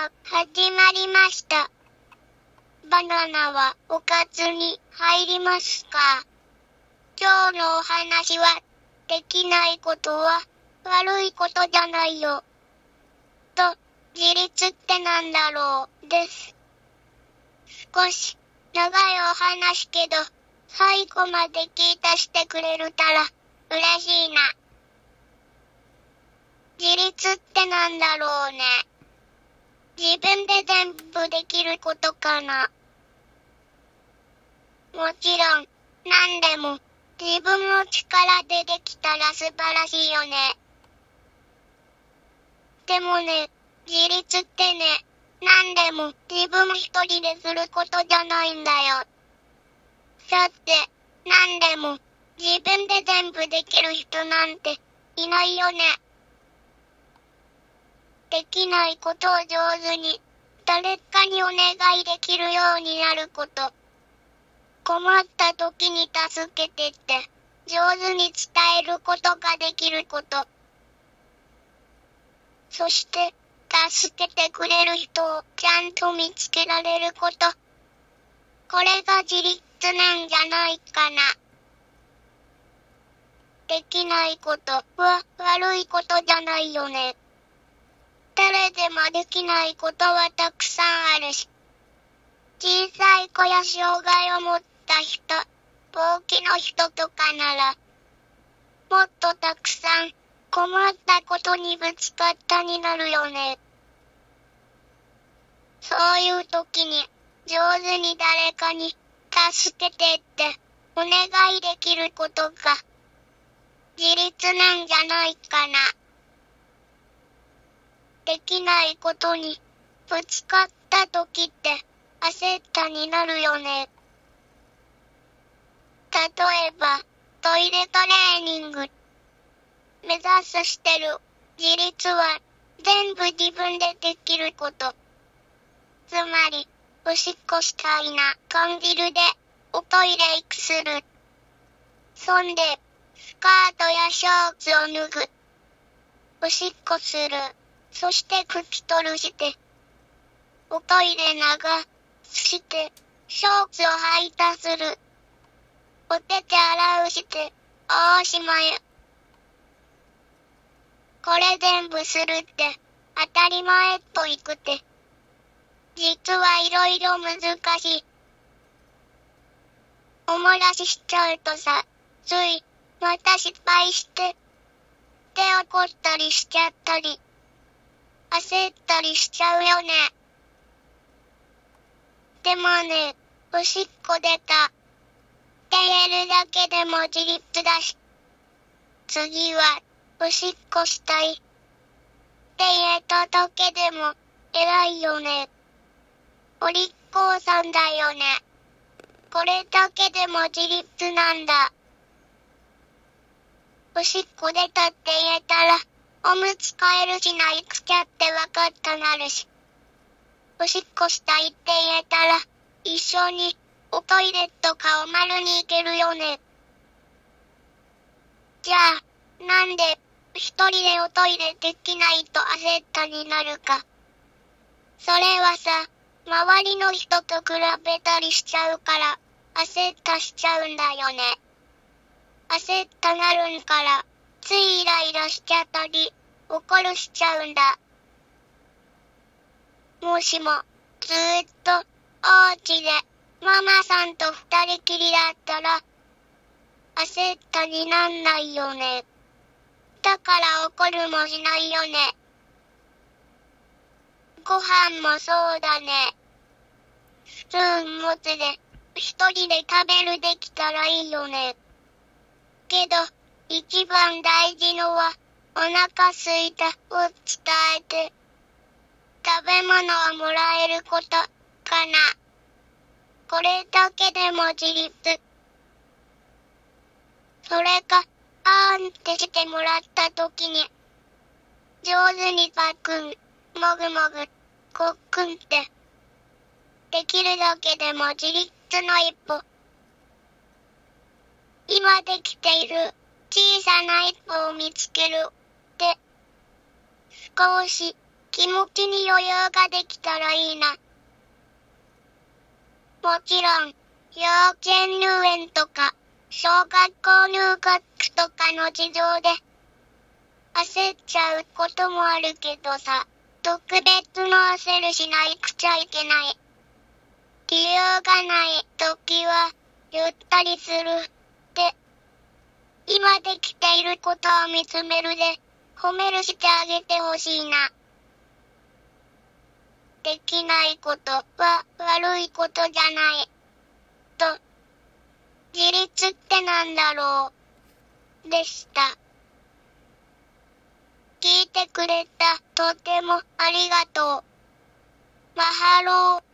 始まりました。バナナはおかずに入りますか？今日のお話は、できないことは悪いことじゃないよ。と、自立ってなんだろう、です。少し、長いお話けど、最後まで聞いたしてくれるたら、嬉しいな。自立ってなんだろうね。自分で全部できることかな。もちろん、何でも、自分の力でできたら素晴らしいよね。でもね、自立ってね、何でも自分一人ですることじゃないんだよ。だって、何でも自分で全部できる人なんていないよね。できないことを上手に誰かにお願いできるようになること。困った時に助けてって上手に伝えることができること。そして、助けてくれる人をちゃんと見つけられること。これが自立なんじゃないかな。できないことは悪いことじゃないよね。誰でもできないことはたくさんあるし。小さい子や障害を持った人、病気の人とかなら、もっとたくさん困ったことにぶつかったになるよね。そういう時に上手に誰かに助けてってお願いできることが自立なんじゃないかな。できないことにぶつかった時って焦ったになるよね。例えば、トイレトレーニング。目指すしてる自立は全部自分でできること。つまり、おしっこしたいな感じるで、おトイレ行くする。そんで、スカートやショーツを脱ぐ。おしっこする。そして拭取るして、おトイレ流して、ショーツを履いたする。お手手洗うして、おしまい。これ全部するって当たり前っぽいくて。実はいろいろ難しい。おもらししちゃうとさ、つい、また失敗して、手怒ったりしちゃったり。焦ったりしちゃうよね。でもね、おしっこ出た。って言えるだけでも自立だし。次は、おしっこしたい。って言えただけでも、偉いよね。お利口さんだよね。これだけでも自立なんだ。おしっこ出たって言えたら、おむつ替えるしないくきゃってわかったなるし。おしっこしたいって言えたら、一緒におトイレットかお丸に行けるよね。じゃあ、なんで一人でおトイレできないと焦ったになるか。それはさ、周りの人と比べたりしちゃうから、焦ったしちゃうんだよね。焦ったなるんから、ついイライラしちゃったり、怒るしちゃうんだ。もしも、ずーっと、おうちで、ママさんと二人きりだったら、焦ったになんないよね。だから怒るもしないよね。ご飯もそうだね。スプーン持つで、一人で食べるできたらいいよね。けど、一番大事のは、お腹すいたを伝えて、食べ物をもらえることかな。これだけでも自立。それか、あーんってしてもらった時に、上手にパックン、もぐもぐ、こっくんって、できるだけでも自立の一歩。今できている小さな一歩を見つけるって、少し気持ちに余裕ができたらいいな。もちろん、幼稚園入園とか、小学校入学とかの事情で、焦っちゃうこともあるけどさ、特別の焦るしないくちゃいけない。理由がない時は、ゆったりする。で、今できていることを見つめるで、褒めるしてあげてほしいな。できないことは悪いことじゃない。と、自立ってなんだろう。でした。聞いてくれた、とてもありがとう。マハロー。